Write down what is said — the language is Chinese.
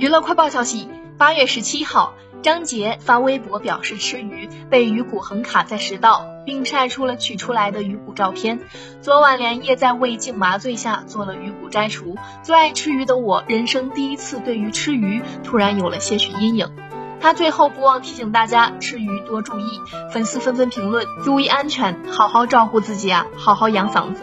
娱乐快报消息八月十七号张杰发微博表示吃鱼被鱼骨横卡在食道并晒出了取出来的鱼骨照片。昨晚连夜在胃镜麻醉下做了鱼骨摘除最爱吃鱼的我人生第一次对于吃鱼突然有了些许阴影。他最后不忘提醒大家吃鱼多注意。粉丝纷纷评论注意安全好好照顾自己啊好好养嗓子。